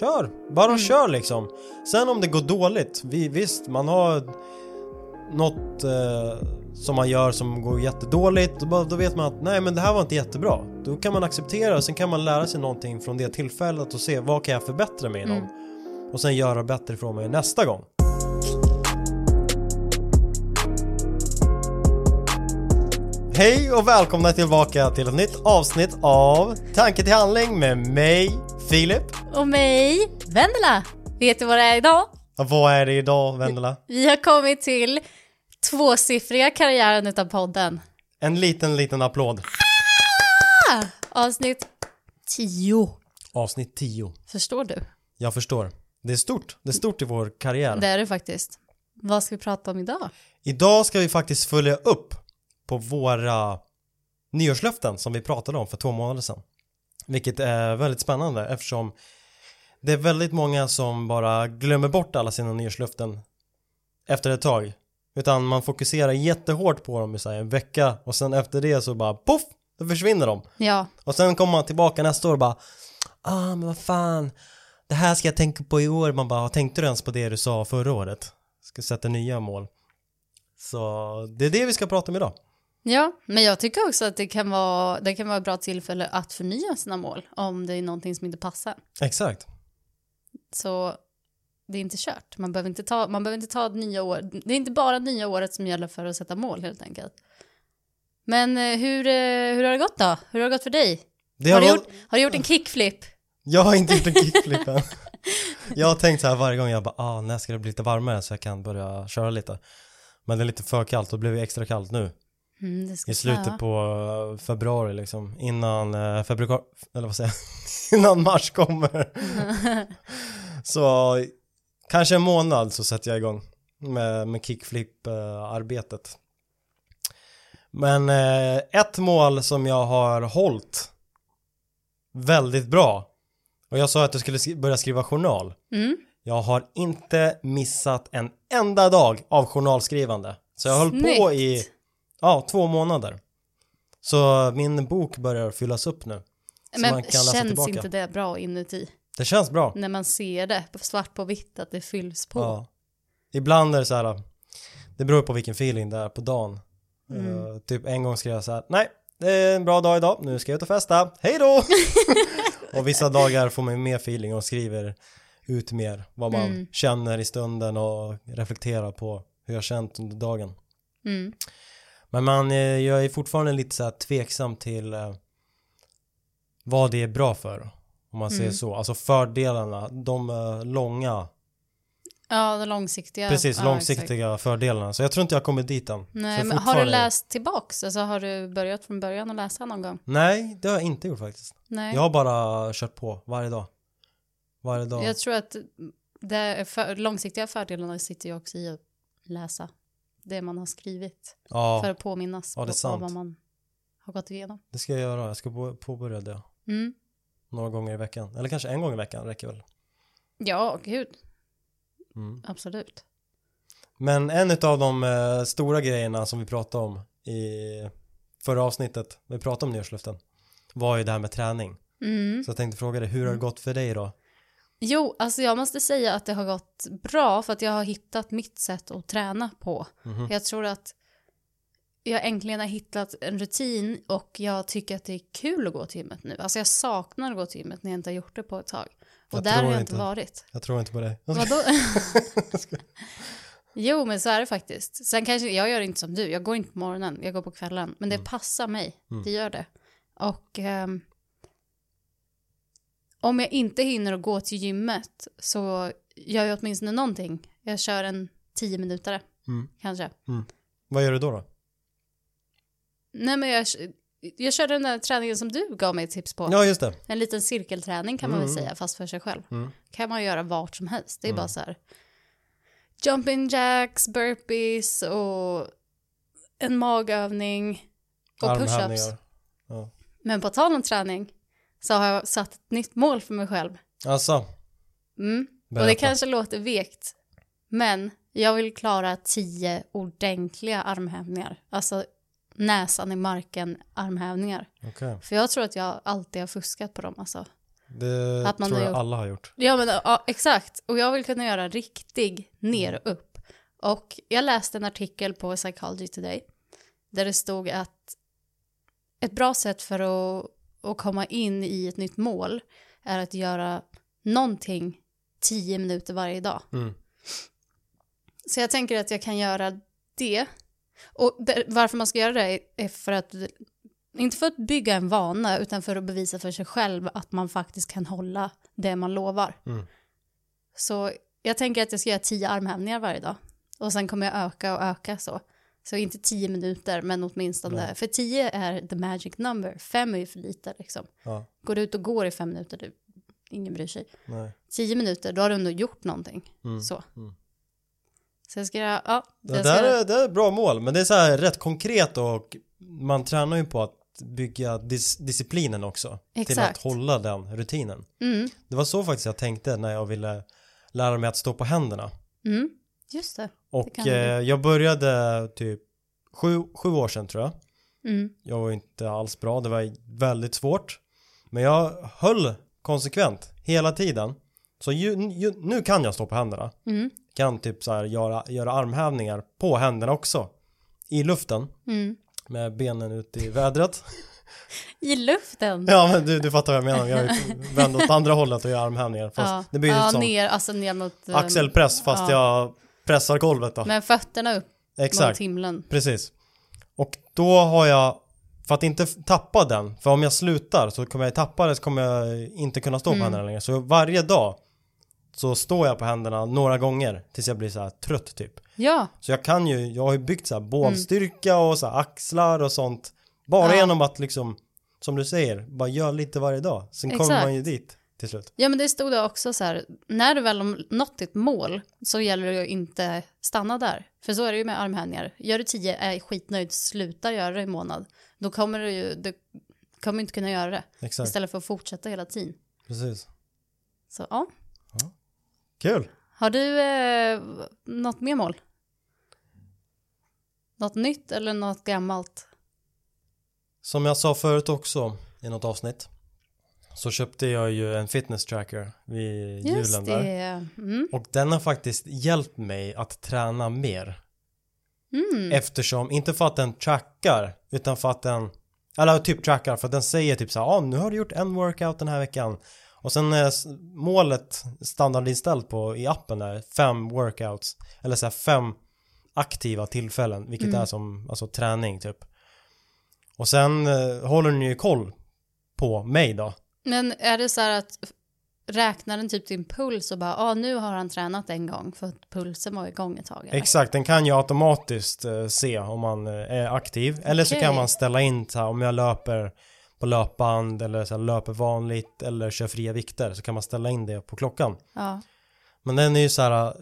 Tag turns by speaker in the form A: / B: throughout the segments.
A: kör. Bara
B: Mm.
A: kör liksom. Sen om det går dåligt, vi, visst man har något eh, som man gör som går jättedåligt, då, då vet man att nej men det här var inte jättebra. Då kan man acceptera och sen kan man lära sig någonting från det tillfället och se vad kan jag förbättra mig inom.
B: Mm.
A: Och sen göra bättre ifrån mig nästa gång. Hej och välkomna tillbaka till ett nytt avsnitt av Tanke till handling med mig, Filip.
B: Och mig, Vendela. Vet du vad det är idag?
A: Och vad är det idag, Vendela?
B: Vi har kommit till tvåsiffriga karriären utav podden.
A: En liten, liten applåd.
B: Ah, avsnitt 10.
A: Avsnitt 10.
B: Förstår du?
A: Jag förstår. Det är stort. Det är stort i vår karriär.
B: Det är det faktiskt. Vad ska vi prata om idag?
A: Idag ska vi faktiskt följa upp på våra nyårslöften som vi pratade om för två månader sedan. Vilket är väldigt spännande eftersom det är väldigt många som bara glömmer bort alla sina nyårslöften efter ett tag. Utan man fokuserar jättehårt på dem i så en vecka och sen efter det så bara poff, då försvinner de.
B: Ja,
A: Och sen kommer man tillbaka nästa år och bara Ah men vad fan Det här ska jag tänka på i år Man bara tänkte du ens på det du sa förra året? Ska sätta nya mål Så det är det vi ska prata om idag
B: ja, men jag tycker också att det kan vara, det kan vara ett bra tillfälle att förnya sina mål om det är någonting som inte passar.
A: Exakt
B: Så det är inte kört. Man behöver inte ta, man behöver inte ta nya år. Det är inte bara nya året som gäller för att sätta mål helt enkelt. Men eh, hur, eh, hur har det gått då? Hur har det gått för dig?
A: det
B: Har du, gjort, har du gjort en kickflip?
A: Jag har inte gjort en kickflip än Jag har tänkt så här varje gång jag bara ah när ska det bli lite varmare så jag kan börja köra lite Men det är lite för kallt och det blev extra kallt nu
B: Mm, det ska
A: I slutet
B: snöa.
A: på eh, februari liksom Innan februari, eller vad säger jag? Innan mars kommer Så kanske en månad så sätter jag igång med, med kickflip-arbetet. Men eh, ett mål som jag har hållit väldigt bra och jag sa att jag skulle sk- börja skriva journal.
B: Mm.
A: Jag har inte missat en enda dag av journalskrivande. Så jag höll på i
B: Snyggt.
A: ja, två månader. Så min bok börjar fyllas upp nu.
B: Men känns inte det bra inuti?
A: Det känns bra.
B: När man ser det på svart på vitt att det fylls på.
A: Ja. Ibland är det så här, det beror på vilken feeling det är på dagen.
B: Mm.
A: Eh, typ en gång skrev jag så här, nej, det är en bra dag idag, nu ska jag ut och festa, hej då! och vissa dagar får man mer feeling och skriver ut mer vad man
B: Mm.
A: känner i stunden och reflekterar på hur jag känt under dagen.
B: Mm.
A: Men man, eh, jag är fortfarande lite så här tveksam till eh, vad det är bra för. Om man säger
B: Mm.
A: så. Alltså fördelarna, de eh, långa,
B: Ja, det långsiktiga.
A: precis
B: ja, exakt.
A: långsiktiga fördelarna. Så jag tror inte jag har kommit dit än.
B: Nej, men har du läst tillbaks? Alltså har du börjat från början att läsa någon gång?
A: Nej, det har jag inte gjort faktiskt.
B: Nej.
A: Jag har bara kört på varje dag. Varje dag.
B: Jag tror att det är för, långsiktiga fördelarna sitter ju också i att läsa det man har skrivit
A: Ja,
B: för att påminnas
A: Ja, det är
B: på
A: sant.
B: vad man har gått igenom.
A: det ska jag göra. Jag ska på- påbörja det
B: Mm.
A: Några gånger i veckan. Eller kanske en gång i veckan räcker väl.
B: Ja, gud,
A: Mm.
B: absolut.
A: Men en av de eh, stora grejerna som vi pratade om i förra avsnittet, vi pratade om nyårslöften, var ju det här med träning.
B: Mm.
A: Så jag tänkte fråga dig, hur har det gått för dig då?
B: Jo, alltså jag måste säga att det har gått bra för att jag har hittat mitt sätt att träna på.
A: Mhm.
B: Jag tror att jag äntligen har hittat en rutin och jag tycker att det är kul att gå till gymmet nu. Alltså jag saknar att gå till gymmet när jag inte har gjort det på ett tag. Och
A: Jag
B: där har jag
A: inte.
B: varit.
A: Jag tror inte på dig.
B: Vadå? jo, men så är det faktiskt. Sen kanske, jag gör inte som du, jag går inte på morgonen, jag går på kvällen. Men det passar mig,
A: Mm.
B: det gör det. Och ehm, om jag inte hinner att gå till gymmet så gör jag åtminstone någonting. Jag kör en tio minuter
A: Mm.
B: kanske.
A: Vad gör du då? då?
B: Nej, men jag, jag körde den där träningen som du gav mig tips på.
A: Ja, just det.
B: En liten cirkelträning kan man väl
A: Mm.
B: säga, fast för sig själv.
A: Mm.
B: kan man göra vart som helst. Det är
A: Mm.
B: bara så här jumping jacks, burpees och en magövning och push-ups.
A: Ja.
B: Men på tal om träning så har jag satt ett nytt mål för mig själv.
A: Alltså,
B: Mm. Och det kanske låter vekt, men jag vill klara tio ordentliga armhävningar. Alltså näsan i marken armhävningar.
A: Okej.
B: För jag tror att jag alltid har fuskat på dem alltså.
A: Det
B: Att man
A: tror jag
B: gjort-
A: alla har gjort.
B: Ja, men ja, exakt. Och jag vill kunna göra riktig ner och upp. Och jag läste en artikel på Psychology Today där det stod att ett bra sätt för att, att komma in i ett nytt mål är att göra någonting tio minuter varje dag.
A: Mm.
B: Så jag tänker att jag kan göra det. Och det, varför man ska göra det är för att, inte för att bygga en vana, utan för att bevisa för sig själv att man faktiskt kan hålla det man lovar.
A: Mm.
B: Så jag tänker att jag ska göra tio armhävningar varje dag. Och sen kommer jag öka och öka så. Så inte tio minuter, men åtminstone.
A: Bra.
B: För tio är the magic number. Fem är ju för lite liksom.
A: Ja,
B: Går du ut och går i fem minuter, du, ingen bryr sig.
A: nej.
B: Tio minuter, då har du ändå gjort någonting.
A: Mm.
B: Så.
A: Mm.
B: Så jag ska göra, ja.
A: Det
B: jag
A: där
B: ska,
A: är, det är ett bra mål, men det är så här rätt konkret och man tränar ju på att bygga dis disciplinen också. Till att
B: Exakt.
A: hålla den rutinen.
B: Mm,
A: Det var så faktiskt jag tänkte när jag ville lära mig att stå på händerna.
B: mm, just det.
A: Och
B: du.
A: eh, jag började typ sju, sju år sedan tror jag.
B: Mm,
A: Jag var inte alls bra, det var väldigt svårt. Men jag höll konsekvent hela tiden. Så ju, ju, nu kan jag stå på händerna.
B: mm,
A: Kan typ så här göra, göra armhävningar på händerna också. I luften.
B: mm.
A: Med benen ut i vädret.
B: I luften?
A: Ja men du, du fattar vad jag menar. Jag vänder åt andra hållet och gör armhävningar. Fast
B: ja,
A: det blir
B: ja
A: som
B: ner, alltså ner mot... eh,
A: axelpress fast
B: ja.
A: jag pressar golvet då.
B: Med fötterna upp mot
A: Exakt.
B: himlen.
A: Precis. Och då har jag, för att inte tappa den, för om jag slutar så kommer jag tappa det så kommer jag inte kunna stå
B: Mm.
A: på händerna längre. Så varje dag så står jag på händerna några gånger tills jag blir så här trött typ.
B: Ja,
A: Så jag kan ju, jag har ju byggt så här bålstyrka och så här axlar och sånt. Bara
B: Ja.
A: genom att liksom, som du säger, bara göra lite varje dag. Sen kommer
B: Exakt.
A: man ju dit till slut.
B: ja men det stod det också så här, när du väl har nått ditt mål så gäller det ju inte stanna där. För så är det ju med armhävningar. Gör du tio, är skitnöjd, sluta göra det i månad. Då kommer du ju, du kommer inte kunna göra det.
A: Exakt,
B: Istället för att fortsätta hela tiden.
A: precis.
B: Så ja.
A: Kul!
B: Har du eh, något mer mål? Något nytt eller något gammalt?
A: Som jag sa förut också i något avsnitt så köpte jag ju en fitness tracker vid
B: Just
A: julen där.
B: Mm.
A: Och den har faktiskt hjälpt mig att träna mer.
B: Mm.
A: Eftersom, inte för att den trackar, utan för att den, eller typ trackar, för att den säger typ så här, ah, nu har du gjort en workout den här veckan. Och sen är s- målet standardinställt på i appen är fem workouts, eller så här fem aktiva tillfällen, vilket
B: Mm.
A: är som alltså träning typ. Och sen eh, håller den ju koll på mig då.
B: Men är det så här att räknar den typ din puls och bara, ah, nu har han tränat en gång för att pulsen var igång ett tag? eller?
A: Exakt, den kan ju automatiskt eh, se om man eh, är aktiv. Eller så kan man ställa in så här, om jag löper på löpband eller så löper vanligt eller kör fria vikter så kan man ställa in det på klockan.
B: Ja.
A: Men den är ju så här,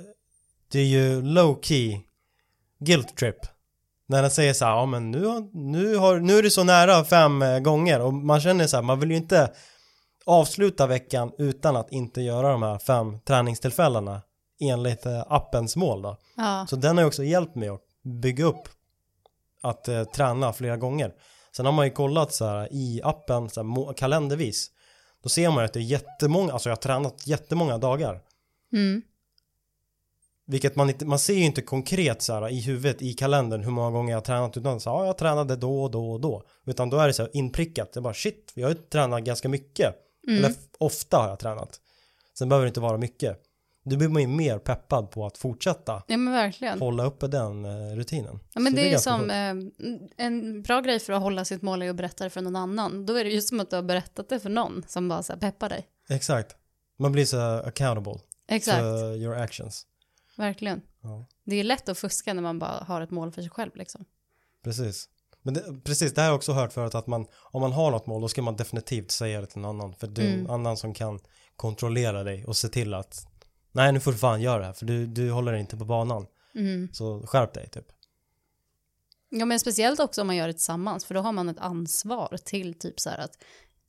A: det är ju low key guilt trip. När den säger så här, ja men nu, nu, har, nu är det så nära fem eh, gånger och man känner så här, man vill ju inte avsluta veckan utan att inte göra de här fem träningstillfällena enligt eh, appens mål då.
B: ja.
A: Så den har ju också hjälpt mig att bygga upp att eh, träna flera gånger. Sen har man ju kollat så här i appen så här, kalendervis. Då ser man ju att det är jättemånga, alltså jag har tränat jättemånga dagar.
B: Mm.
A: Vilket man inte, man ser ju inte konkret så här i huvudet i kalendern hur många gånger jag har tränat utan så ja, jag tränade då och då och då. Utan då är det så här inprickat, det är bara shit, jag har ju tränat ganska mycket.
B: Mm.
A: Eller ofta har jag tränat. Sen behöver det inte vara mycket. Då blir man ju mer peppad på att fortsätta
B: ja, men verkligen.
A: hålla uppe den eh, rutinen.
B: Ja, men
A: Så
B: det är ju som
A: coolt.
B: eh, en bra grej för att hålla sitt mål är att berätta det för någon annan. Då är det ju som att du har berättat det för någon som bara så här peppar dig.
A: Exakt. Man blir så accountable
B: Exakt,
A: to your actions.
B: verkligen.
A: Ja,
B: Det är lätt att fuska när man bara har ett mål för sig själv liksom.
A: precis. Men det, precis, det här har jag också hört förut att man, om man har något mål då ska man definitivt säga det till någon annan. För det är en
B: Mm.
A: annan som kan kontrollera dig och se till att nej nu får du fan göra det här för du, du håller inte på banan.
B: Mm.
A: Så skärp dig typ.
B: Ja, men speciellt också om man gör det tillsammans, för då har man ett ansvar till typ så här att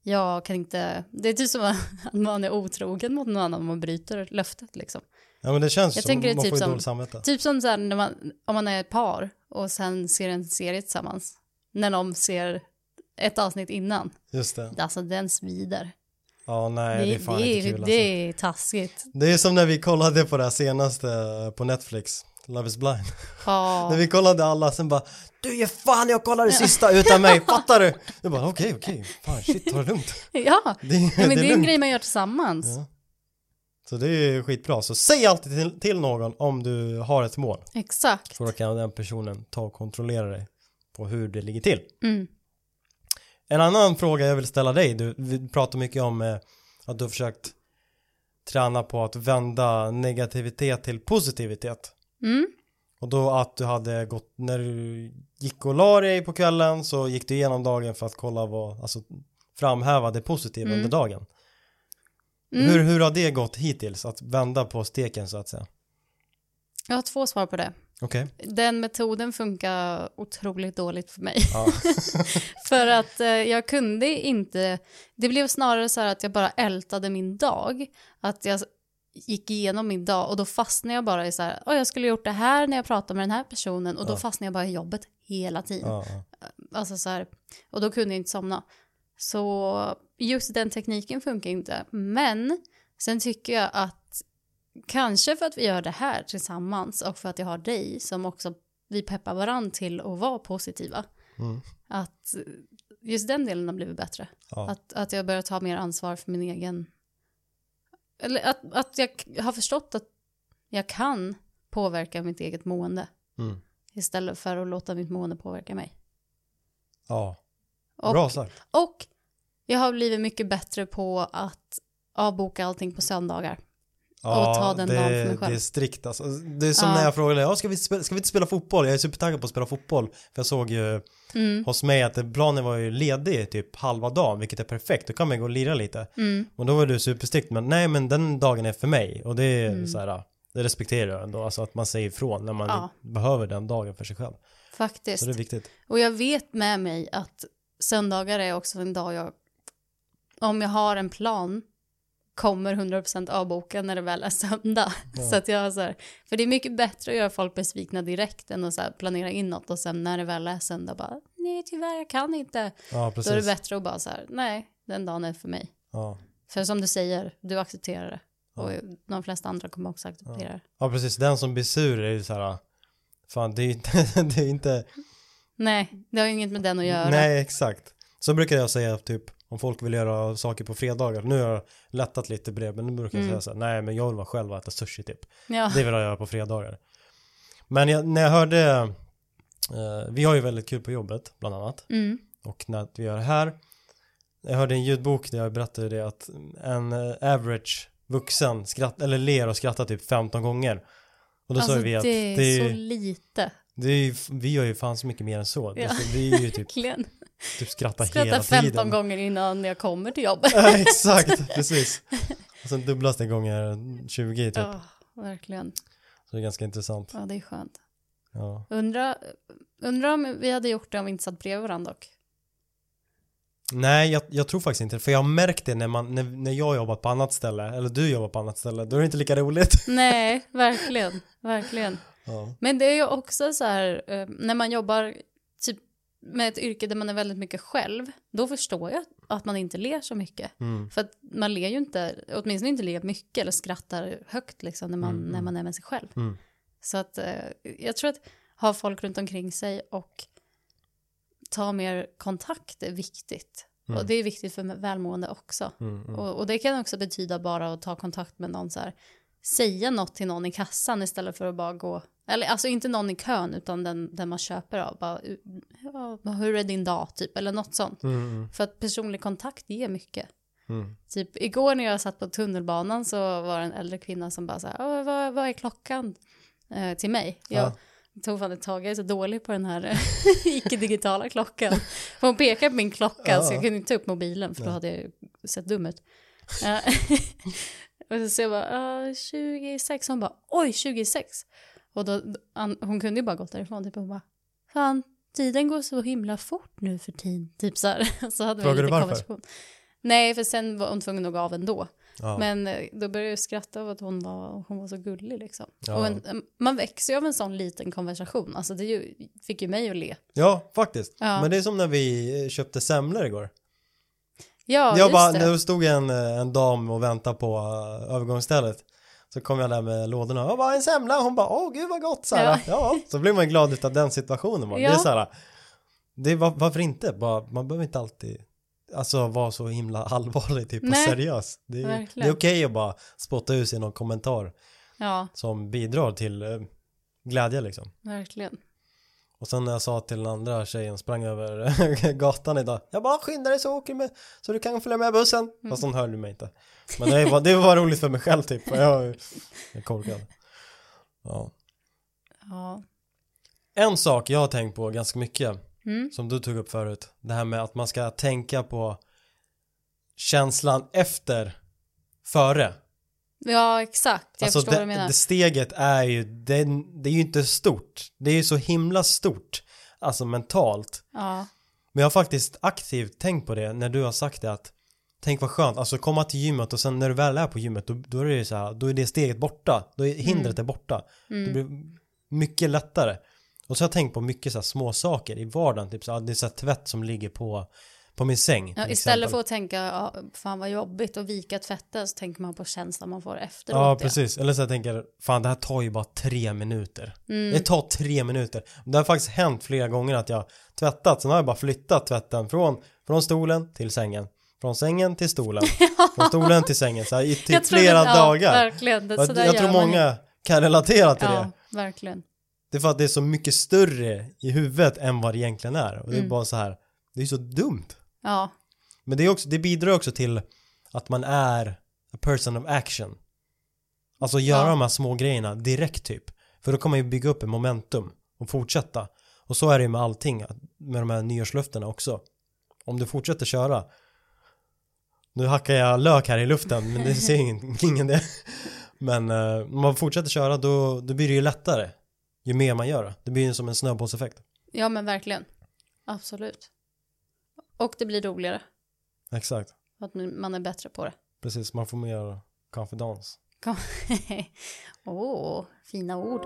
B: jag kan inte, det är typ som att man är otrogen mot någon annan om man bryter löftet liksom.
A: Ja men det känns
B: Jag
A: som,
B: tänker det
A: man
B: typ
A: får ju
B: som-
A: dåligt samvete.
B: Typ som så här när man, om man är ett par och sen ser en serie tillsammans, när de ser ett avsnitt innan,
A: Just det.
B: alltså den svider.
A: Ja, nej, det,
B: det,
A: är fan
B: det,
A: inte kul
B: det
A: alltså.
B: är taskigt.
A: Det är som när vi kollade på det här senaste på Netflix, Love is blind.
B: Ja.
A: När vi kollade alla, sen bara Du ger fan jag kollar det sista utan mig, fattar du? Jag bara okej, okej, fan shit, ta det lugnt.
B: ja.
A: Det,
B: ja, men det är en grej man gör tillsammans.
A: Ja. Så det är skitbra, så säg alltid till, till någon om du har ett mål.
B: Exakt.
A: För då kan den personen ta och kontrollera dig på hur det ligger till.
B: Mm.
A: En annan fråga jag vill ställa dig, du vi pratar mycket om eh, att du har försökt träna på att vända negativitet till positivitet.
B: Mm.
A: Och då att du hade gått, när du gick och la dig på kvällen så gick du igenom dagen för att kolla vad, alltså framhäva det positiva
B: Mm.
A: under dagen.
B: Mm.
A: Hur, hur har det gått hittills, att vända på steken så att säga?
B: Jag har två svar på det.
A: Okej,
B: Den metoden funkar otroligt dåligt för mig.
A: ja.
B: för att eh, jag kunde inte, det blev snarare så här att jag bara ältade min dag. Att jag gick igenom min dag och då fastnade jag bara i så här, "Åh, jag skulle gjort det här när jag pratade med den här personen och då
A: Ja.
B: fastnade jag bara i jobbet hela tiden.
A: ja, ja.
B: Alltså så här, och då kunde jag inte somna. Så just den tekniken funkar inte. Men sen tycker jag att kanske för att vi gör det här tillsammans och för att jag har dig som också vi peppar varandra till att vara positiva.
A: Mm.
B: Att just den delen har blivit bättre.
A: ja.
B: Att, att jag börjar ta mer ansvar för min egen... Eller att, att jag har förstått att jag kan påverka mitt eget mående
A: Mm.
B: istället för att låta mitt mående påverka mig.
A: ja.
B: Och,
A: Bra sagt.
B: och jag har blivit mycket bättre på att avboka allting på söndagar.
A: Ja,
B: ta den
A: det,
B: dagen för mig själv.
A: det är strikt alltså. Det är som
B: Ja.
A: när jag frågade, ja, ska, vi spela, ska vi inte spela fotboll? Jag är supertaggad på att spela fotboll. För jag såg ju
B: Mm,
A: hos mig att planen var ju ledig typ halva dagen, vilket är perfekt. Då kan man gå och lira lite.
B: mm,
A: Och då var du superstrikt, men nej men den dagen är för mig. Och det är
B: Mm.
A: så här, det respekterar jag ändå. Alltså att man säger ifrån när man
B: Ja.
A: behöver den dagen för sig själv.
B: faktiskt.
A: Så det är viktigt.
B: Och jag vet med mig att söndagar är också en dag jag, om jag har en plan, kommer 100% avboka när det väl är söndag.
A: Ja.
B: Så att jag så här, för det är mycket bättre att göra folk besvikna direkt än att så här planera in något och sen när det väl är söndag bara, nej tyvärr jag kan inte.
A: Ja,
B: Då är det
A: precis.
B: bättre att bara så här, nej, den dagen är för mig.
A: Ja.
B: För som du säger, du accepterar det.
A: Ja.
B: Och de flesta andra kommer också acceptera det.
A: ja, precis. Den som blir sur är ju så här, fan det är inte, det är inte
B: Nej, det har ju inget med den att göra.
A: Nej, exakt. Så brukar jag säga typ om folk vill göra saker på fredagar. Nu har jag lättat lite på det, men nu brukar jag
B: Mm.
A: säga så här, nej men jag vill vara själv och äta sushi typ.
B: Ja.
A: Det vill jag göra på fredagar. Men jag, när jag hörde, eh, vi har ju väldigt kul på jobbet bland annat.
B: Mm.
A: Och när vi gör det här, jag hörde en ljudbok där jag berättade det att en eh, average vuxen skratt, eller ler och skrattar typ 15 gånger. Och då sa
B: Alltså
A: vi att
B: det är
A: det,
B: så
A: är,
B: lite.
A: det är, vi gör ju fan så mycket mer än så.
B: Ja.
A: Vi är ju typ. Typ skrattar
B: Skrattar
A: hela
B: 15
A: tiden.
B: gånger innan jag kommer till jobbet.
A: Ja, exakt, precis. Och sen dubblas det gånger 20 typ.
B: Ja, verkligen.
A: Så det är ganska intressant.
B: Ja, det är skönt.
A: Ja.
B: Undra, undra om vi hade gjort det om vi inte satt bredvid varandra dock.
A: Nej, jag, jag tror faktiskt inte. För jag har märkt det när, man, när, när jag jobbar på annat ställe, eller du jobbar på annat ställe, då är det inte lika roligt.
B: Nej, verkligen. Verkligen.
A: Ja.
B: Men det är ju också så här, eh, när man jobbar med ett yrke där man är väldigt mycket själv, då förstår jag att man inte ler så mycket.
A: Mm.
B: För att man ler ju inte, åtminstone inte ler mycket eller skrattar högt liksom när man,
A: Mm,
B: när
A: mm.
B: man är med sig själv.
A: Mm.
B: Så att eh, jag tror att ha folk runt omkring sig och ta mer kontakt är viktigt.
A: Mm.
B: Och det är viktigt för välmående också.
A: Mm, mm.
B: Och, och det kan också betyda bara att ta kontakt med någon så här, säga något till någon i kassan istället för att bara gå, eller alltså inte någon i kön utan den, den man köper av, bara, ja, hur är din dag typ, eller något sånt.
A: Mm, mm,
B: För att personlig kontakt ger mycket.
A: mm.
B: Typ igår när jag satt på tunnelbanan så var det en äldre kvinna som bara så här, "Åh, vad, vad är klockan? Eh, till mig. Jag
A: Ja.
B: tog fan ett tag, jag är så dålig på den här icke-digitala klockan. För hon pekade på min klocka
A: Ja.
B: så jag kunde inte ta upp mobilen för då hade jag sett dum ut. Eh, och så jag bara, "Ah, 26, hon bara, oj 26. Och då, an, hon kunde ju bara gått därifrån, typ hon bara, fan tiden går så himla fort nu för tiden. Typ så här. Så hade vi
A: Frågar
B: lite
A: du varför?
B: konversation. Nej, för sen var hon tvungen att gå av ändå.
A: Ja.
B: Men eh, då började jag skratta av att hon var, hon var så gullig liksom.
A: Ja.
B: Och en, man växer ju av en sån liten konversation. Alltså det ju, fick ju mig att le.
A: ja, faktiskt.
B: Ja.
A: Men det är som när vi eh, köpte semlor igår.
B: Ja,
A: jag bara,
B: det.
A: det stod en, eh, en dam och väntade på uh, övergångsstället så kom jag där med lådorna och bara en semla hon bara åh gud vad gott så ja.
B: Ja.
A: så blir man glad utav den situationen bara. det är
B: Ja.
A: så här, det är, var- varför inte bara, man behöver inte alltid alltså vara så himla allvarlig typ och seriös det är,
B: verkligen.
A: det är okej att bara spotta ut sig någon kommentar
B: Ja,
A: som bidrar till eh, glädje liksom
B: verkligen.
A: Och sen när jag sa till den andra tjejen sprang över gatan idag. Jag bara skynda dig så åker med Så du kan följa med bussen.
B: Mm.
A: Fast hon hörde mig inte. Men det var, det var roligt för mig själv typ. Jag jag är korkad Ja.
B: Ja.
A: En sak jag har tänkt på ganska mycket
B: Mm.
A: Som du tog upp förut. Det här med att man ska tänka på Känslan efter Före
B: Ja, exakt. Jag
A: Alltså
B: förstår vad
A: det,
B: du menar.
A: det steget är ju det, det är ju inte stort Det är ju så himla stort Alltså mentalt
B: Ja,
A: Men jag har faktiskt aktivt tänkt på det när du har sagt det att Tänk vad skönt, alltså komma till gymmet och sen när du väl är på gymmet då, då är det så här, då är det steget borta, då är hindret är borta.
B: Mm.
A: Det blir mycket lättare. Och så har jag tänkt på mycket så här små saker i vardagen, typ så här, det är så här tvätt som ligger på, på min säng.
B: ja istället
A: exempel.
B: för att tänka, ja, fan vad jobbigt och vika tvätten så tänker man på känslan man får efteråt.
A: Ja, precis. Eller så jag tänker, fan det här tar ju bara tre minuter.
B: Mm.
A: Det tar tre minuter. Det har faktiskt hänt flera gånger att jag tvättat, sen har jag bara flyttat tvätten från, från stolen till sängen. Från sängen till stolen. Från stolen till sängen. Så här, i typ flera
B: det- ja,
A: dagar.
B: Verkligen, det,
A: Jag, jag tror
B: gör man
A: många kan relatera till det.
B: Ja, verkligen.
A: Det är för att det är så mycket större i huvudet än vad det egentligen är. Och det är
B: Mm.
A: bara så här, det är så dumt.
B: Ja,
A: Men det, är också, det bidrar också till att man är a person of action. Alltså göra
B: Ja.
A: de här små grejerna direkt typ. För då kommer man ju bygga upp en momentum och fortsätta. Och så är det ju med allting, med de här nyårslöftena också. Om du fortsätter köra. Nu hackar jag lök här i luften, men det ser ingen, ingen det. Men eh, om man fortsätter köra då, då blir det ju lättare. Ju mer man gör det. Det blir ju som en snöbollseffekt.
B: ja men verkligen. Absolut. Och det blir roligare.
A: Exakt.
B: Att man är bättre på det.
A: Precis, man får mer confidence.
B: Åh, fina ord.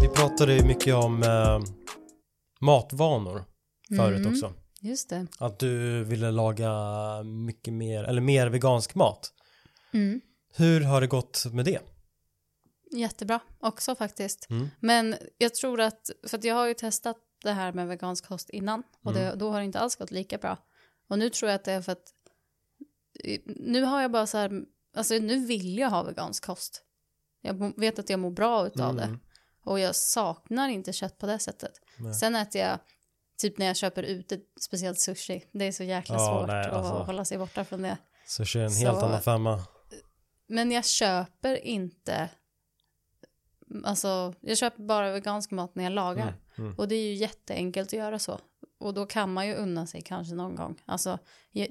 A: Vi pratade ju mycket om eh, matvanor förut
B: Mm.
A: också.
B: Just det.
A: Att du ville laga mycket mer, eller mer vegansk mat.
B: Mm.
A: Hur har det gått med det?
B: Jättebra också faktiskt.
A: Mm.
B: Men jag tror att, för att jag har ju testat det här med vegansk kost innan och det, då har det inte alls gått lika bra. Och nu tror jag att det är för att nu har jag bara så här, alltså nu vill jag ha vegansk kost. Jag vet att jag mår bra utav det.
A: Mm.
B: Och jag saknar inte kött på det sättet.
A: Nej.
B: Sen äter jag, typ när jag köper ute, speciellt sushi. Det är så jäkla
A: Ja,
B: svårt
A: nej, alltså.
B: att hålla sig borta från det.
A: Så kör en
B: Så-
A: helt annan femma.
B: Men jag köper inte, alltså jag köper bara vegansk mat när jag lagar.
A: Mm, mm.
B: Och det är ju jätteenkelt att göra så. Och då kan man ju unna sig kanske någon gång. Alltså, jag,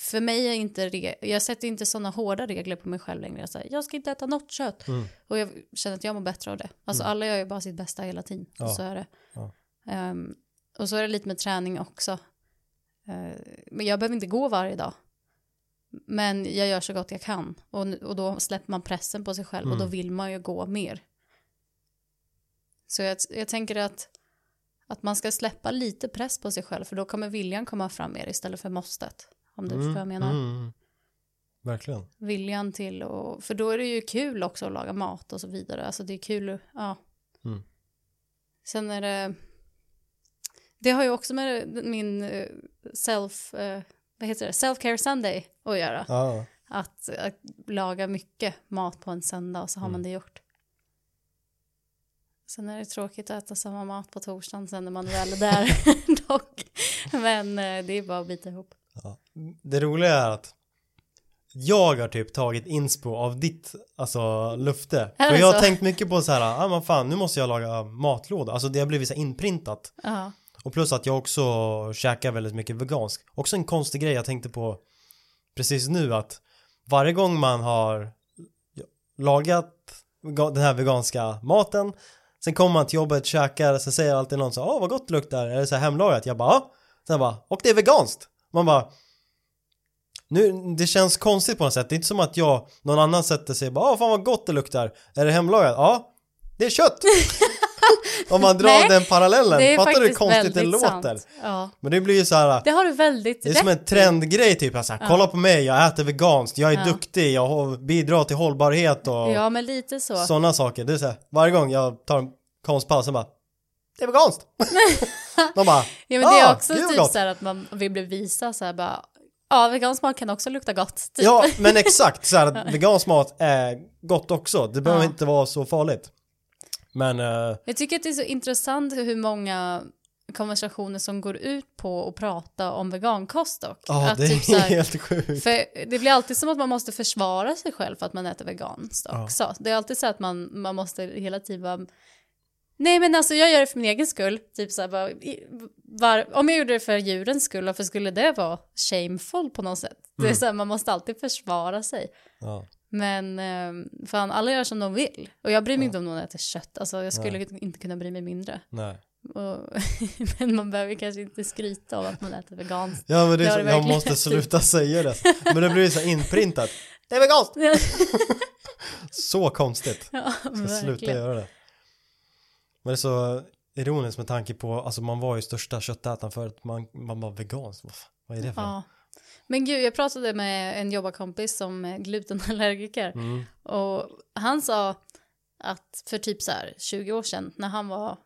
B: för mig är inte re- jag sätter inte sådana hårda regler på mig själv längre. Jag, säger, jag ska inte äta något kött.
A: Mm.
B: Och jag känner att jag mår bättre av det. Alltså alla gör ju bara sitt bästa hela tiden.
A: Ja.
B: Och så är det.
A: Ja.
B: Ehm, och så är det lite med träning också. Eh, men jag behöver inte gå varje dag. Men jag gör så gott jag kan. Och, och då släpper man pressen på sig själv och då
A: Mm.
B: vill man ju gå mer. Så jag, jag tänker att, att man ska släppa lite press på sig själv för då kommer viljan komma fram mer istället för måstet. Om du förstår vad jag menar.
A: Mm, mm. Verkligen.
B: Viljan till och, för då är det ju kul också att laga mat och så vidare. Alltså det är kul, ja.
A: Mm.
B: Sen är det, det har ju också med min eh, self, eh, vad heter det, self-care Sunday att göra.
A: Ja.
B: Att, att laga mycket mat på en söndag och så har man
A: Mm.
B: det gjort. Sen är det tråkigt att äta samma mat på torsdagen sen när man väl är där dock. Men eh, det är bara att bita ihop.
A: Ja. Det roliga är att jag har typ tagit inspo av ditt alltså lufte.
B: Det
A: jag har tänkt mycket på så här, ah, men fan nu måste jag laga matlåda. Alltså det har blivit så inprintat.
B: Ja,
A: Och plus att jag också käkar väldigt mycket vegansk. Också en konstig grej jag tänkte på precis nu att varje gång man har lagat den här veganska maten sen kommer man till jobbet, käkar, så säger alltid någon så åh vad gott det luktar, är det så här hemlagat? Jag bara ja. Sen bara, och det är veganskt. Man bara nu, det känns konstigt på något sätt. Det är inte som att jag, någon annan sätter sig och bara, åh fan vad gott det luktar. Är det hemlagat? Ja. Det är kött. Om man drar
B: Nej,
A: den parallellen,
B: Det
A: fattar du hur konstigt det låter?
B: Ja,
A: Men det blir ju så här.
B: det har du väldigt
A: Det är som en trendgrej typ, alltså, kolla på mig, jag äter veganskt, jag är
B: Ja.
A: duktig, jag bidrar till hållbarhet och
B: Ja, men lite så.
A: sådana saker. Det är så här, varje gång jag tar en konstpaus så bara, det är veganskt! De bara,
B: Ja, men det är
A: "Ah,
B: också
A: vad
B: typ
A: gott."
B: så här att man vill bli visa så här bara, ja, vegansk mat kan också lukta gott. Typ.
A: Ja, men exakt så här vegansk mat är gott också, det behöver
B: Ja.
A: inte vara så farligt. Men, eh,
B: Jag tycker att det är så intressant hur många konversationer som går ut på att prata om vegankost dock.
A: ja
B: att
A: det
B: typ
A: är
B: här,
A: helt sjukt.
B: För det blir alltid som att man måste försvara sig själv för att man äter veganskt också. Det är alltid så att man, man måste hela tiden vara Nej men alltså jag gör det för min egen skull. Typ så här, bara, var, om jag gjorde det för djurens skull, varför skulle det vara shameful på något sätt? Det är
A: Mm.
B: så här, man måste alltid försvara sig.
A: Ja.
B: Men eh, fan, alla gör som de vill. Och jag bryr mig inte om någon äter kött. Alltså jag skulle inte kunna bry mig mindre.
A: Nej.
B: Och, men man behöver kanske inte skryta om att man äter veganskt.
A: Ja men det är så, jag måste sluta säga det. Men det blir så här inprintat. Det är veganskt! Så konstigt.
B: ja,
A: Jag ska sluta göra det. Men det är så ironiskt med tanke på, alltså man var ju största köttätaren förut, man, man var vegansk. Vad, vad är det för?
B: Ja. Men gud, jag pratade med en jobbarkompis som är glutenallergiker
A: Mm.
B: och han sa att för typ så här 20 år sedan när han var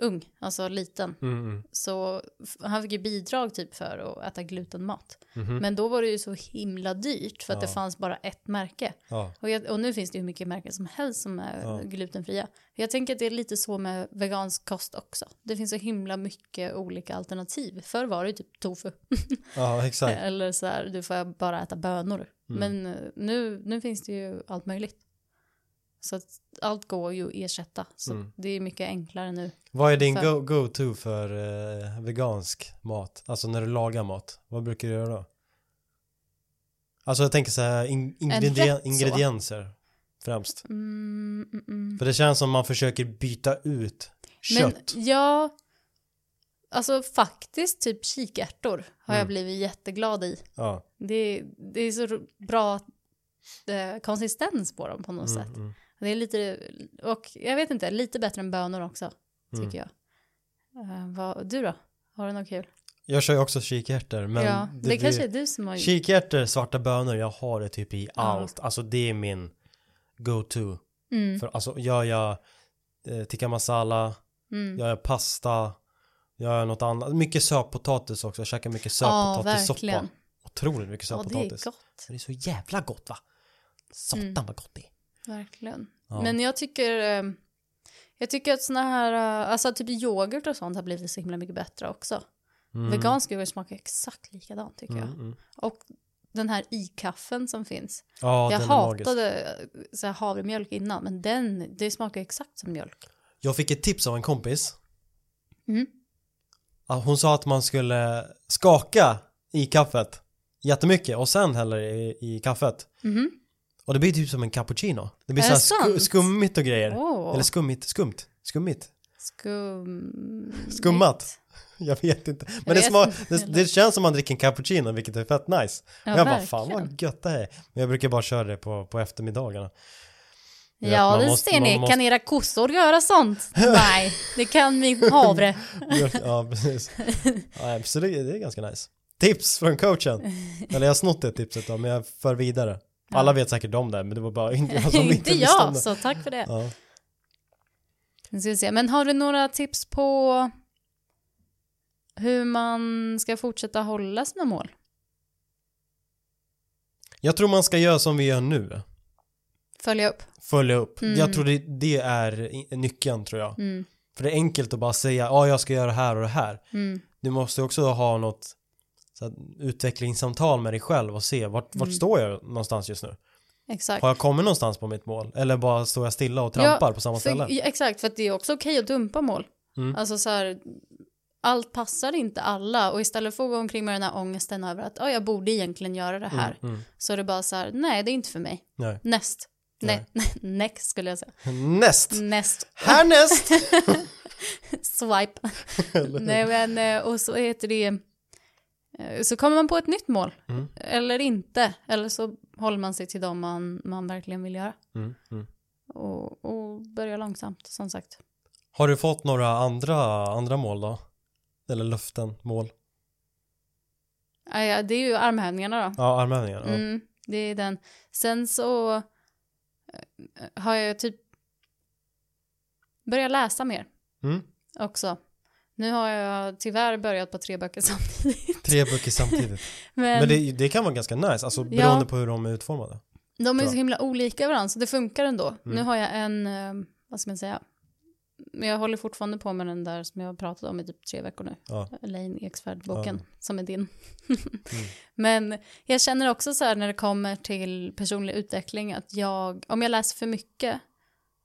B: ung, alltså liten,
A: Mm, mm.
B: så han fick ju bidrag typ för att äta glutenmat.
A: Mhm.
B: Men då var det ju så himla dyrt för att
A: Ja.
B: det fanns bara ett märke.
A: Ja.
B: Och, jag, och nu finns det ju mycket märken som helst som är
A: Ja.
B: glutenfria. Jag tänker att det är lite så med vegansk kost också. Det finns så himla mycket olika alternativ. Förr var det ju typ tofu.
A: ja, exakt.
B: Eller så här, du får bara äta bönor.
A: Mm.
B: Men eh, nu, nu finns det ju allt möjligt. Så att allt går ju att ersätta. Så
A: Mm.
B: det är mycket enklare nu.
A: Vad är din
B: För-
A: go- go-to för eh, vegansk mat? Alltså när du lagar mat, vad brukar du göra då? Alltså jag tänker så här in- ingredien-
B: rätt så.
A: ingredienser främst.
B: Mm, mm, mm.
A: För det känns som man försöker byta ut kött.
B: Men ja, alltså faktiskt typ kikärtor har jag
A: Mm.
B: blivit jätteglad i.
A: Ja.
B: Det, det är så bra eh, konsistens på dem på något
A: Mm,
B: sätt.
A: Mm.
B: Det är lite, och jag vet inte, lite bättre än bönor också, tycker
A: Mm.
B: jag. Eh, vad, du då? Har du något kul?
A: Jag kör ju också kikärtor men
B: ja, det,
A: blir-
B: kanske är du som har
A: Kikärtor, svarta bönor, jag har det typ i
B: Ja.
A: allt. Alltså det är min go-to.
B: Mm,
A: För alltså gör jag eh, tikka masala,
B: mm.
A: gör jag pasta, gör jag något annat. Mycket sötpotatis också, jag käkar mycket
B: Ja,
A: sötpotatissoppa.
B: verkligen.
A: Otroligt mycket
B: Ja, det är
A: sötpotatis.
B: gott.
A: det är så jävla gott va? Satan
B: Mm.
A: vad gott det är.
B: Verkligen.
A: Ja.
B: Men jag tycker, eh, jag tycker att såna här, eh, alltså typ yoghurt och sånt har blivit så himla mycket bättre också.
A: Mm.
B: Vegansk yoghurt smakar exakt likadant tycker
A: Mm,
B: jag.
A: mm.
B: Och den här i-kaffen som finns.
A: Ja,
B: jag hatade eh, så här havremjölk innan, men den, det smakar exakt som mjölk.
A: Jag fick ett tips av en kompis.
B: Mm.
A: Hon sa att man skulle skaka i kaffet jättemycket och sen häller i, i kaffet.
B: Mhm.
A: Och det blir typ som en cappuccino. Det blir
B: Är
A: så här
B: det
A: sku,
B: sant?
A: skummigt och grejer.
B: Åh,
A: Eller skummigt, skumt, skummigt.
B: skum...
A: Skummat. Jag vet inte. Men det,
B: vet
A: smak, det, det känns som man dricker en cappuccino vilket är fett nice.
B: Ja,
A: och jag bara
B: verkligen.
A: fan vad gött det är. Men jag brukar bara köra det på, på eftermiddagarna.
B: Ja, det
A: måste-
B: ser ni.
A: måste-
B: Kan era kossor göra sånt? Nej, det kan min havre.
A: Ja, precis. Ja, så det, det är ganska nice. Tips från coachen. Eller jag har snott det tipset då, men jag för vidare. Alla vet säkert om det, men det var bara inte jag som
B: Inte
A: inte visste om
B: jag,
A: det.
B: så tack för det.
A: Ja.
B: Nu ska vi se. Men har du några tips på hur man ska fortsätta hålla sina mål?
A: Jag tror man ska göra som vi gör nu.
B: Följa upp.
A: Följa upp.
B: Mm.
A: Jag tror det, det är nyckeln tror jag.
B: Mm.
A: För det är enkelt att bara säga, ja jag ska göra det här och det här.
B: Mm.
A: Du måste också ha något så utvecklingssamtal med dig själv och se vart, vart
B: Mm.
A: står jag någonstans just nu?
B: Exakt.
A: Har jag kommit någonstans på mitt mål? Eller bara står jag stilla och trampar
B: Ja,
A: på samma ställe?
B: exakt, för att det är också okej att dumpa mål.
A: Mm.
B: Alltså så här, allt passar inte alla och istället för att gå omkring med den här ångesten över att oh, jag borde egentligen göra det här
A: Mm, mm.
B: så är det bara så här, nej det är inte för mig.
A: Nej.
B: Näst.
A: Nej.
B: Nej. Next skulle jag säga.
A: Näst!
B: Näst.
A: Härnäst!
B: Swipe. Nej men eh, och så heter det så kommer man på ett nytt mål.
A: Mm.
B: Eller inte. Eller så håller man sig till dem man, man verkligen vill göra.
A: Mm, mm.
B: Och, och börjar långsamt som sagt.
A: Har du fått några andra, andra mål då? Eller löften, mål?
B: Ja, ja, det är ju armhävningarna då.
A: Ja, armhävningar. Ja.
B: Mm, det är den. Sen så eh, har jag typ börjat läsa mer
A: Mm.
B: också. Nu har jag tyvärr börjat på tre böcker samtidigt.
A: Tre böcker samtidigt.
B: Men,
A: Men det, det kan vara ganska nice, alltså beroende på hur de är utformade.
B: de är så himla olika varandra så det funkar ändå.
A: Mm.
B: Nu har jag en, eh, vad ska man säga, men jag håller fortfarande på med den där som jag har pratat om i typ tre veckor nu.
A: Ja.
B: Elaine Eksvärd-boken,
A: Ja.
B: som är din.
A: Mm.
B: Men jag känner också så här när det kommer till personlig utveckling att jag, om jag läser för mycket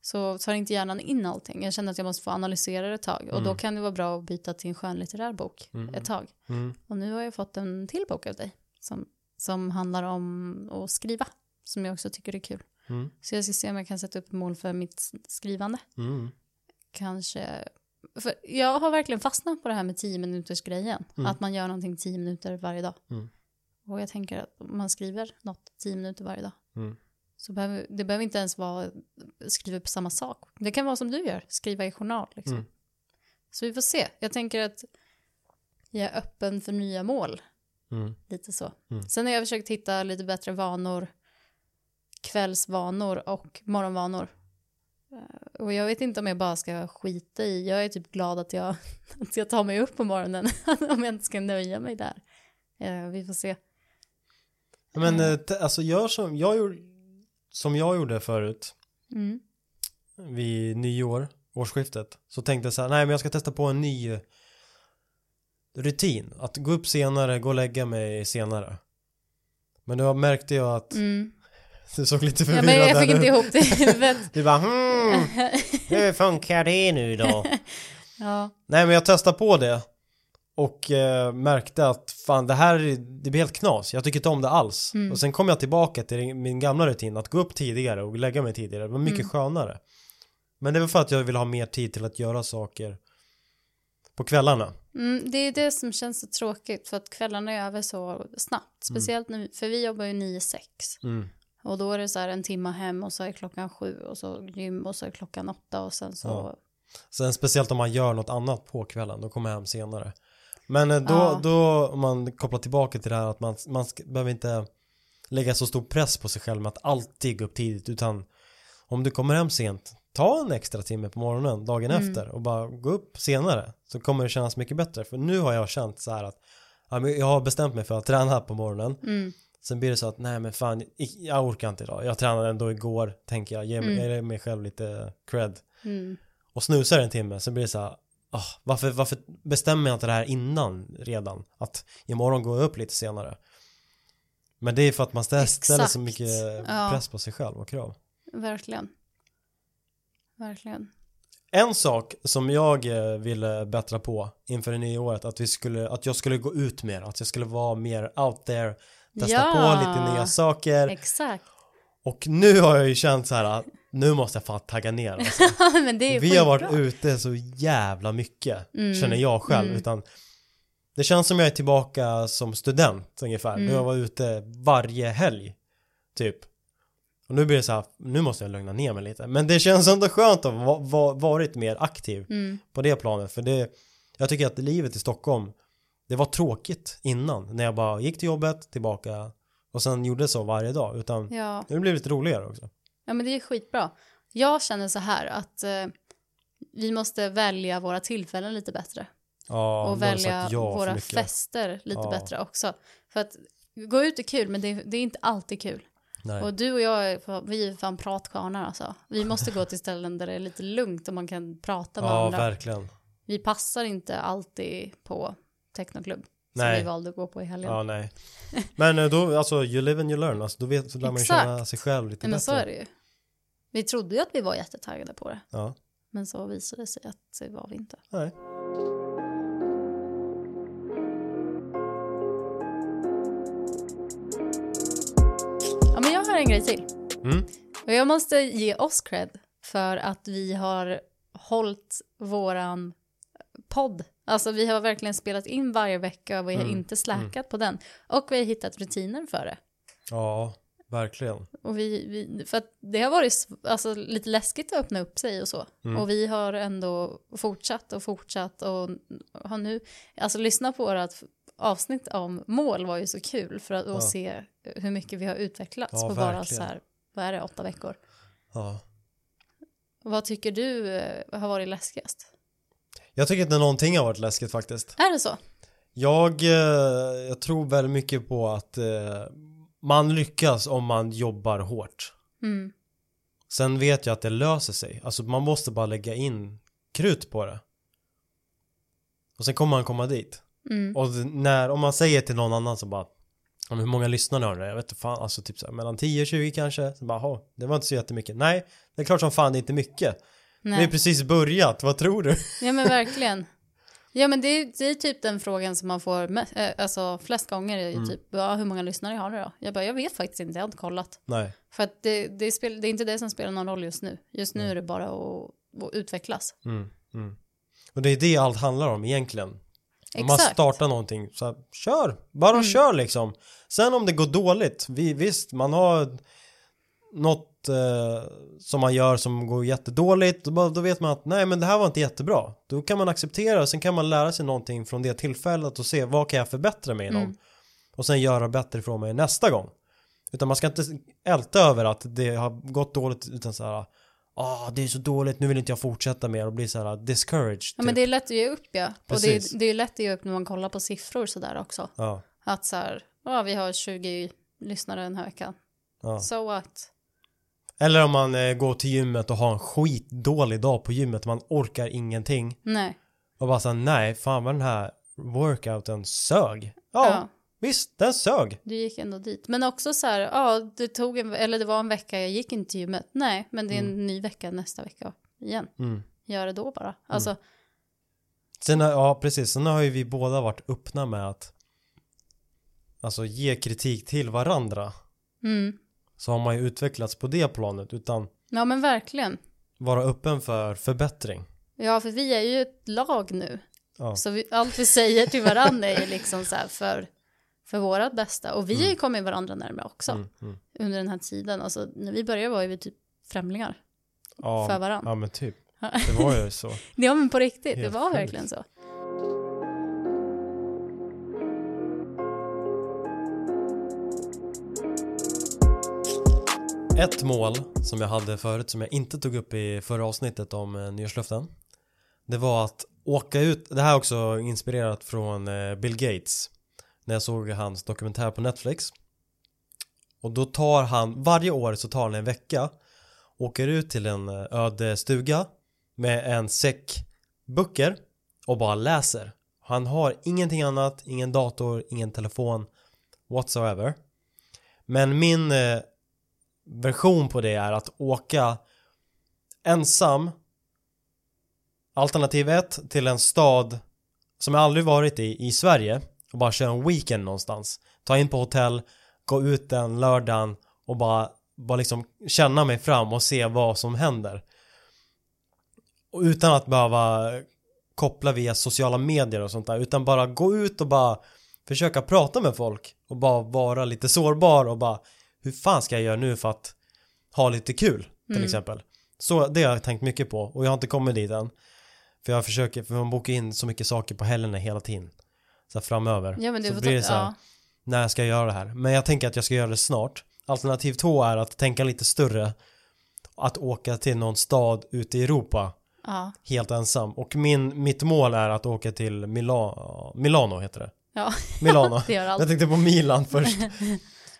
B: så tar inte hjärnan in allting. Jag känner att jag måste få analysera det ett tag och då
A: Mm.
B: kan det vara bra att byta till en skönlitterär bok
A: Mm.
B: ett tag.
A: Mm.
B: Och nu har jag fått en till bok av dig som, som handlar om att skriva, som jag också tycker är kul.
A: Mm.
B: Så jag ska se om jag kan sätta upp mål för mitt skrivande.
A: Mm.
B: Kanske, för jag har verkligen fastnat på det här med 10 minuters grejen.
A: Mm.
B: Att man gör någonting 10 minuter varje dag. Och jag tänker att man skriver något 10 minuter varje dag. Så behöver, det behöver inte ens vara skriva på samma sak. Det kan vara som du gör, skriva i journal. Liksom.
A: Mm.
B: Så vi får se. Jag tänker att jag är öppen för nya mål.
A: Mm.
B: Lite så.
A: Mm.
B: Sen har jag försökt hitta lite bättre vanor, kvällsvanor och morgonvanor. Eh, Och jag vet inte om jag bara ska skita i, jag är typ glad att jag, att jag tar mig upp på morgonen, om jag inte ska nöja mig där. Eh, Vi får se.
A: Men eh, alltså gör som jag gjorde, som jag gjorde förut
B: Mm.
A: vid nyår, årsskiftet, så tänkte jag så här, nej men jag ska testa på en ny rutin. Att gå upp senare, gå och lägga mig senare. Men då märkte jag att
B: Mm.
A: du såg lite
B: Ja,
A: förvirrad
B: men jag fick inte ihop det i huvudet.
A: Du bara hmm, hur funkar det nu då?
B: Ja.
A: Nej men jag testade på det och eh, märkte att fan det här det blir helt knas. Jag tycker inte om det alls.
B: Mm.
A: Och sen kom jag tillbaka till min gamla rutin att gå upp tidigare och lägga mig tidigare. Det var mycket
B: Mm.
A: skönare. Men det var för att jag vill ha mer tid till att göra saker på kvällarna.
B: Mm, det är det som känns så tråkigt för att kvällarna är över så snabbt. Speciellt nu, för vi jobbar ju 9-6.
A: Mm.
B: Och då är det så här en timma hem och så är klockan sju och så gym och så är klockan åtta och sen så.
A: Ja. Sen speciellt om man gör något annat på kvällen, då kommer jag hem senare. Men eh, då,
B: Ja.
A: då om man kopplar tillbaka till det här att man, man ska, behöver inte lägga så stor press på sig själv med att alltid gå upp tidigt utan om du kommer hem sent, ta en extra timme på morgonen dagen
B: Mm.
A: efter och bara gå upp senare så kommer det kännas mycket bättre. För nu har jag känt så här att jag har bestämt mig för att träna på morgonen.
B: Mm,
A: sen blir det så att nej men fan jag orkar inte idag. Jag tränade ändå igår tänker jag. Ge mig,
B: Mm.
A: mig själv lite cred.
B: Mm,
A: och snusar en timme så blir det så här ah, varför, varför bestämmer jag inte det här innan redan att imorgon går jag upp lite senare men det är för att man ställer, ställer så mycket
B: Ja.
A: press på sig själv och krav
B: verkligen. Verkligen.
A: en sak som jag eh, ville bättra på inför det nya året att vi skulle att jag skulle gå ut mer att jag skulle vara mer out there testa
B: Ja.
A: på lite nya saker
B: Exakt.
A: och nu har jag ju känt så här att nu måste jag fan tagga ner alltså.
B: Men det är
A: Vi har varit ute så jävla mycket
B: Mm,
A: känner jag själv
B: mm.
A: utan det känns som jag är tillbaka som student ungefär.
B: Mm.
A: Jag var ute varje helg typ. Och nu blir det så här, nu måste jag lugna ner mig lite. Men det känns ändå skönt att va, va, varit mer aktiv
B: Mm,
A: på det planet. För det, jag tycker att livet i Stockholm, det var tråkigt innan. När jag bara gick till jobbet, tillbaka och sen gjorde så varje dag. Utan
B: ja.
A: nu blir det lite roligare också.
B: Ja, men det är skitbra. Jag känner så här att eh, vi måste välja våra tillfällen lite bättre.
A: Ja,
B: och välja
A: ja
B: våra fester lite
A: Ja.
B: bättre också. För att gå ut är kul, men det är, det är inte alltid kul.
A: Nej.
B: Och du och jag, är, vi är fan pratkvarnar alltså. Vi måste gå till ställen där det är lite lugnt och man kan prata med
A: Ja,
B: varandra.
A: verkligen.
B: Vi passar inte alltid på technoklubb. Som
A: Nej.
B: vi valde att gå på i helgen.
A: Ja, nej. Men eh, då, alltså, you live and you learn. Alltså, då vet, lär man ju känna sig själv lite
B: Nej, men
A: bättre.
B: så är det ju. Vi trodde ju att vi var jättetaggade på det.
A: Ja,
B: Men så visade det sig att det var vi inte.
A: nej.
B: Ja, men jag har en grej till.
A: Mm.
B: Och jag måste ge oss cred för att vi har hållit våran podd. Alltså vi har verkligen spelat in varje vecka och vi har
A: Mm,
B: inte släkat på den. Och vi har hittat rutiner för det.
A: Ja, Verkligen.
B: Och vi, vi, för det har varit alltså, lite läskigt att öppna upp sig och så.
A: Mm.
B: Och vi har ändå fortsatt och fortsatt och har nu, alltså lyssna på vårt avsnitt om mål var ju så kul för att
A: Ja.
B: se hur mycket vi har utvecklats
A: Ja,
B: på bara så här, vad är det, åtta veckor.
A: Ja.
B: Vad tycker du eh, har varit läskigast?
A: Jag tycker inte någonting har varit läskigt faktiskt.
B: Är det så?
A: Jag, eh, jag tror väldigt mycket på att eh, man lyckas om man jobbar hårt.
B: Mm.
A: Sen vet jag att det löser sig. Alltså man måste bara lägga in krut på det. Och sen kommer man komma dit.
B: Mm.
A: Och när, om man säger till någon annan så bara "Ja, men hur många lyssnare har ni? Jag vet inte fan, alltså typ så här, mellan 10 och 20 kanske. Så bara, "Jaha, det var inte så jättemycket. Nej, det är klart som fan det är inte mycket. Vi har
B: Nej.
A: precis börjat, vad tror du?
B: Ja men verkligen. Ja men det är, det är typ den frågan som man får äh, alltså, flest gånger. Är
A: Mm.
B: typ, ja, hur många lyssnare har du då? Jag bara, jag vet faktiskt inte, jag har inte kollat.
A: Nej,
B: För att det, det, spel, det är inte det som spelar någon roll just nu. Just nu är det bara att, att utvecklas.
A: mm, mm. Och det är det allt handlar om egentligen. Om man
B: Exakt.
A: startar någonting, så här, kör! Bara
B: Mm.
A: kör liksom. Sen om det går dåligt, vi, visst, man har något eh, som man gör som går jättedåligt, då, då vet man att nej men det här var inte jättebra. Då kan man acceptera och sen kan man lära sig någonting från det tillfället och se vad kan jag förbättra mig inom.
B: Mm.
A: Och sen göra bättre ifrån mig nästa gång. Utan man ska inte älta över att det har gått dåligt utan så här Ah, det är så dåligt, nu vill inte jag fortsätta mer och bli så här discouraged.
B: Ja men
A: typ.
B: det är lätt att ge upp ja. Och
A: Precis.
B: det, det är lätt att ge upp när man kollar på siffror sådär också.
A: Ja,
B: Att så här, ja vi har 20 lyssnare den här veckan.
A: ja.
B: So what?
A: Eller om man eh, går till gymmet och har en skitdålig dag på gymmet, man orkar ingenting.
B: Nej.
A: Och bara såhär, nej, fan vad den här workouten sög. Ja,
B: Ja.
A: visst, den sög.
B: Du gick ändå dit. Men också så här, ja, det tog en, eller det var en vecka jag gick inte till gymmet. Nej, men det är en ny vecka nästa vecka igen.
A: Mm.
B: Gör det då bara. Alltså,
A: Sen, har- ja precis, sen har ju vi båda varit öppna med att alltså ge kritik till varandra.
B: mm.
A: Så har man ju utvecklats på det planet utan
B: Ja men verkligen.
A: vara öppen för förbättring.
B: Ja, för vi är ju ett lag nu.
A: Ja,
B: Så vi, allt vi säger till varandra är ju liksom så här för, för vårat bästa. Och vi har ju kommit varandra närmare också
A: mm, mm.
B: under den här tiden. Alltså, när vi började var ju vi typ främlingar
A: ja,
B: för varandra.
A: ja men typ. Det var ju så.
B: Ja men på riktigt, det
A: Helt
B: var
A: sjukt.
B: verkligen så.
A: Ett mål som jag hade förut som jag inte tog upp i förra avsnittet om eh, nyårslöften. Det var att åka ut, det här är också inspirerat från eh, Bill Gates När jag såg hans dokumentär på Netflix. Och då tar han, varje år så tar han en vecka Åker ut till en eh, öde stuga Med en säck böcker Och bara läser. Han har ingenting annat, ingen dator, ingen telefon Whatsoever. Men min eh, version på det är att åka ensam Alternativ 1 till en stad som jag aldrig varit i, i Sverige och bara köra en weekend någonstans. Ta in på hotell, gå ut den lördagen och bara, bara liksom känna mig fram och se vad som händer. Och utan att behöva koppla via sociala medier och sånt där, utan bara gå ut och bara försöka prata med folk och bara vara lite sårbar och bara hur fan ska jag göra nu för att ha lite kul till exempel. Så det har jag tänkt mycket på och jag har inte kommit dit än. För jag försöker, för man bokar in så mycket saker på helgerna hela tiden. Så här framöver.
B: Ja men du
A: så blir det så här,
B: ja.
A: när ska jag göra det här? Men jag tänker att jag ska göra det snart. Alternativ två är att tänka lite större. Att åka till någon stad ute i Europa
B: ja.
A: helt ensam. Och min, mitt mål är att åka till Mila, Milano heter det.
B: Ja,
A: Milano.
B: det gör allt.
A: Jag tänkte på Milan först.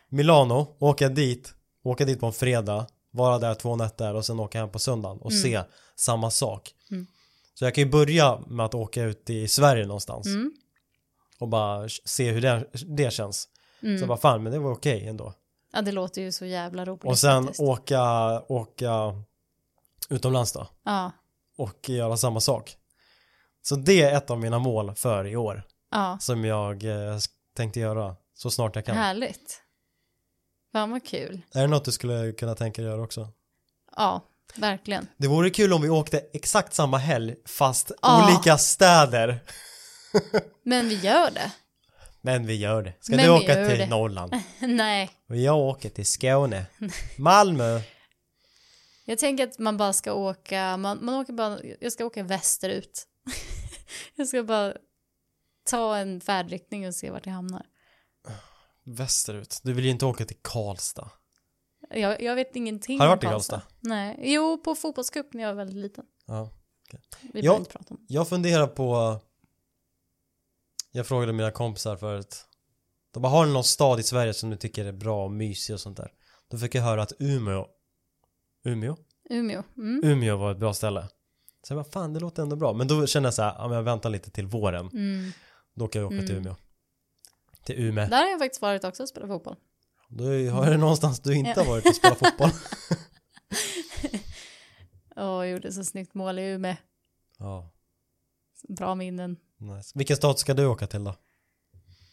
A: Milano, åka dit, åka dit på en fredag, vara där två nätter och sen åka hem på söndagen och se samma sak.
B: Mm.
A: Så jag kan ju börja med att åka ut i Sverige någonstans
B: Mm.
A: och bara se hur det, det känns.
B: Mm.
A: Så bara fan, men det var okej ändå.
B: Ja, det låter ju så jävla roligt
A: Och sen
B: faktiskt.
A: åka, åka utomlands då
B: Ja,
A: och göra samma sak. Så det är ett av mina mål för i år
B: ja.
A: som jag eh, tänkte göra så snart jag kan.
B: Härligt. Fan vad kul.
A: Är det något du skulle kunna tänka dig göra också?
B: Ja, verkligen.
A: Det vore kul om vi åkte exakt samma helg fast
B: Ja.
A: olika städer.
B: Men vi gör det.
A: Men vi gör det. Ska
B: Men
A: du åka till
B: det.
A: Norrland?
B: Nej,
A: Och jag åker till Skåne. Malmö.
B: jag tänker att man bara ska åka, man, man åker bara, jag ska åka västerut. jag ska bara ta en färdriktning och se vart jag hamnar.
A: Västerut. Du vill ju inte åka till Karlstad.
B: Jag, jag vet ingenting
A: Har du varit i Karlstad?
B: Nej, jo på fotbollscup när jag var väldigt liten.
A: Ja.
B: Vi
A: Ja.
B: behöver inte prata om.
A: Jag funderar på Jag frågade mina kompisar förut De bara, har ni någon stad i Sverige som du tycker är bra och mysig och sånt där? Då fick jag höra att Umeå Umeå?
B: Umeå. Mm.
A: Umeå var ett bra ställe Så jag bara, fan det låter ändå bra Men då kände jag så här, ja men jag väntar lite till våren
B: Mm.
A: Då kan jag åka till
B: Mm.
A: Umeå Till Umeå
B: Där har jag faktiskt varit också och spelat fotboll.
A: Är- har det någonstans du inte har varit och spelat fotboll
B: Och gjorde så snyggt mål i Umeå.
A: Ja,
B: Bra minnen.
A: nice Vilken stad ska du åka till då?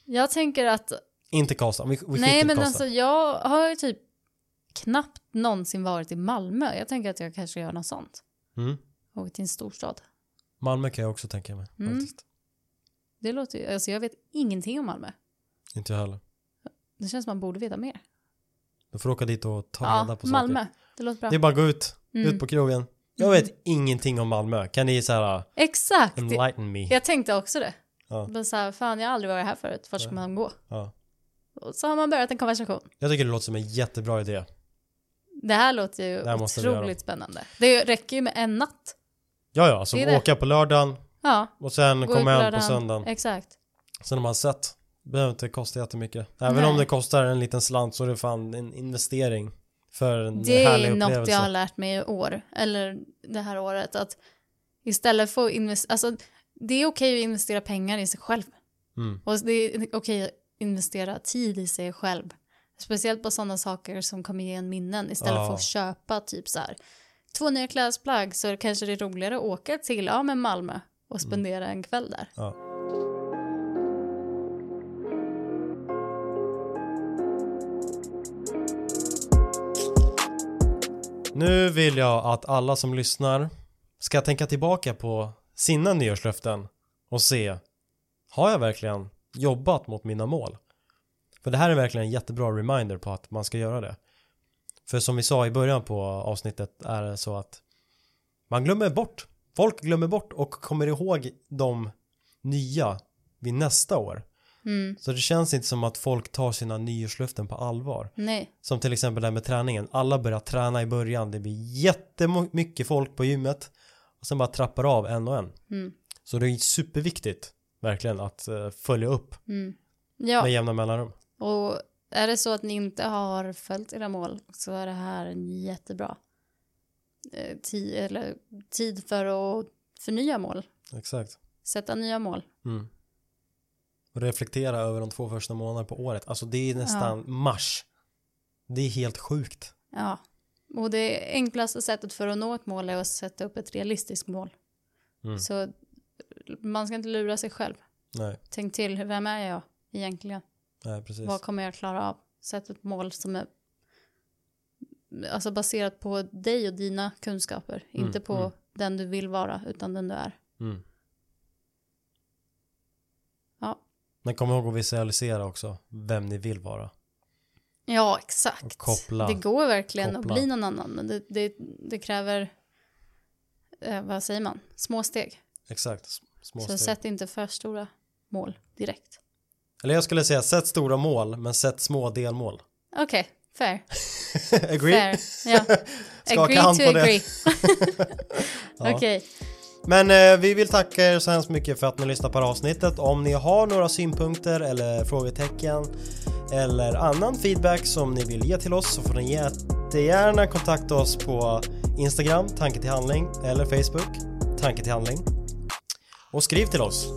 B: Jag tänker att,
A: Inte Karlstad, vi, vi
B: nej men
A: Karlstad
B: alltså jag har ju typ knappt någonsin varit i Malmö. Jag tänker att jag kanske gör något sånt.
A: mm.
B: Åka till en storstad.
A: Malmö kan jag också tänka mig
B: Mm.
A: faktiskt
B: Det låter ju, alltså jag vet ingenting om Malmö.
A: Inte jag heller
B: Det känns som man borde veta mer.
A: Du får åka dit och ta reda
B: Ja,
A: på
B: Malmö.
A: saker.
B: Det låter bra.
A: Det är bara att gå ut,
B: Mm.
A: ut på krogen. Jag vet ingenting om Malmö. Kan ni så här
B: Exakt!
A: enlighten me?
B: Jag tänkte också det.
A: Ja.
B: Men så här, fan jag har aldrig varit här förut, vart ska
A: Nej.
B: man gå?
A: Ja.
B: Och så har man börjat en konversation.
A: Jag tycker det låter som en jättebra idé.
B: Det här låter ju
A: här
B: otroligt spännande. Det räcker ju med en natt.
A: Ja, ja, alltså
B: är det.
A: åka på lördagen
B: Ja,
A: och sen
B: gå
A: komma hem på söndagen.
B: Exakt.
A: Sen har man sett. Behöver inte kosta jättemycket. Även
B: Nej.
A: om det kostar en liten slant så är det fan en investering för en
B: Det är något jag har lärt mig i år, eller det här året, att istället för att investera, alltså det är okej att investera pengar i sig själv.
A: Mm.
B: Och det är okej att investera tid i sig själv. Speciellt på sådana saker som kommer ge en minnen istället
A: Ja.
B: för att köpa typ så här två nya klädesplagg så kanske det är roligare att åka till ja, men Malmö och spendera en kväll där.
A: Ja. Nu vill jag att alla som lyssnar ska tänka tillbaka på sina nyårslöften och se Har jag verkligen jobbat mot mina mål? För det här är verkligen en jättebra reminder på att man ska göra det. För som vi sa i början på avsnittet är det så att man glömmer bort. Folk glömmer bort och kommer ihåg de nya vid nästa år.
B: Mm.
A: Så det känns inte som att folk tar sina nyårslöften på allvar.
B: Nej,
A: Som till exempel det här med träningen. Alla börjar träna i början. Det blir jättemycket folk på gymmet. Och sen bara trappar av en och en.
B: mm.
A: Så det är superviktigt verkligen att eh, följa upp
B: Mm. ja.
A: med jämna mellanrum.
B: Och är det så att ni inte har följt era mål så är det här en jättebra eh, tid, eller tid för att förnya mål.
A: Exakt.
B: Sätta nya mål.
A: Mm. Reflektera över de två första månaderna på året. Alltså det är nästan mars. Det är helt sjukt.
B: Ja. Och det enklaste sättet för att nå ett mål är att sätta upp ett realistiskt mål.
A: Mm.
B: Så man ska inte lura sig själv.
A: Nej,
B: Tänk till, vem är jag egentligen?
A: nej precis.
B: Vad kommer jag klara av? Sätt ett mål som är alltså baserat på dig och dina kunskaper.
A: Mm,
B: inte på
A: mm.
B: den du vill vara, utan den du är.
A: Mm.
B: Ja.
A: Men kom ihåg att visualisera också vem ni vill vara.
B: Ja, exakt.
A: Koppla-
B: det går verkligen
A: koppla.
B: att bli någon annan, men det, det, det kräver, eh, vad säger man, små steg.
A: Exakt, små
B: Så
A: steg.
B: sätt inte för stora mål direkt.
A: Eller jag skulle säga sätt stora mål men sätt små delmål.
B: Okej, fair.
A: Agree?
B: fair. Ja. Agree to agree.
A: Ja.
B: Okej,
A: Men eh, vi vill tacka er så hemskt mycket för att ni lyssnar på det här avsnittet. Om ni har några synpunkter eller frågetecken eller annan feedback som ni vill ge till oss så får ni jättegärna kontakta oss på Instagram, tanke till handling eller Facebook, tanke till handling. Och skriv till oss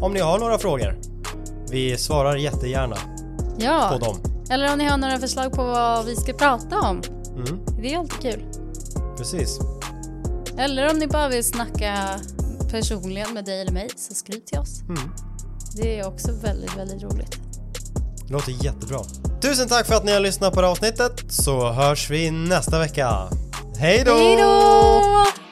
A: om ni har några frågor. Vi svarar jättegärna på
B: ja.
A: dem.
B: Eller om ni har några förslag på vad vi ska prata om.
A: Mm,
B: Det är alltid kul.
A: precis.
B: Eller om ni bara vill snacka personligen med dig eller mig så skriv till oss.
A: Mm.
B: Det är också väldigt, väldigt roligt.
A: Låter jättebra. Tusen tack för att ni har lyssnat på det här avsnittet så hörs vi nästa vecka. Hej då!
B: Hej då!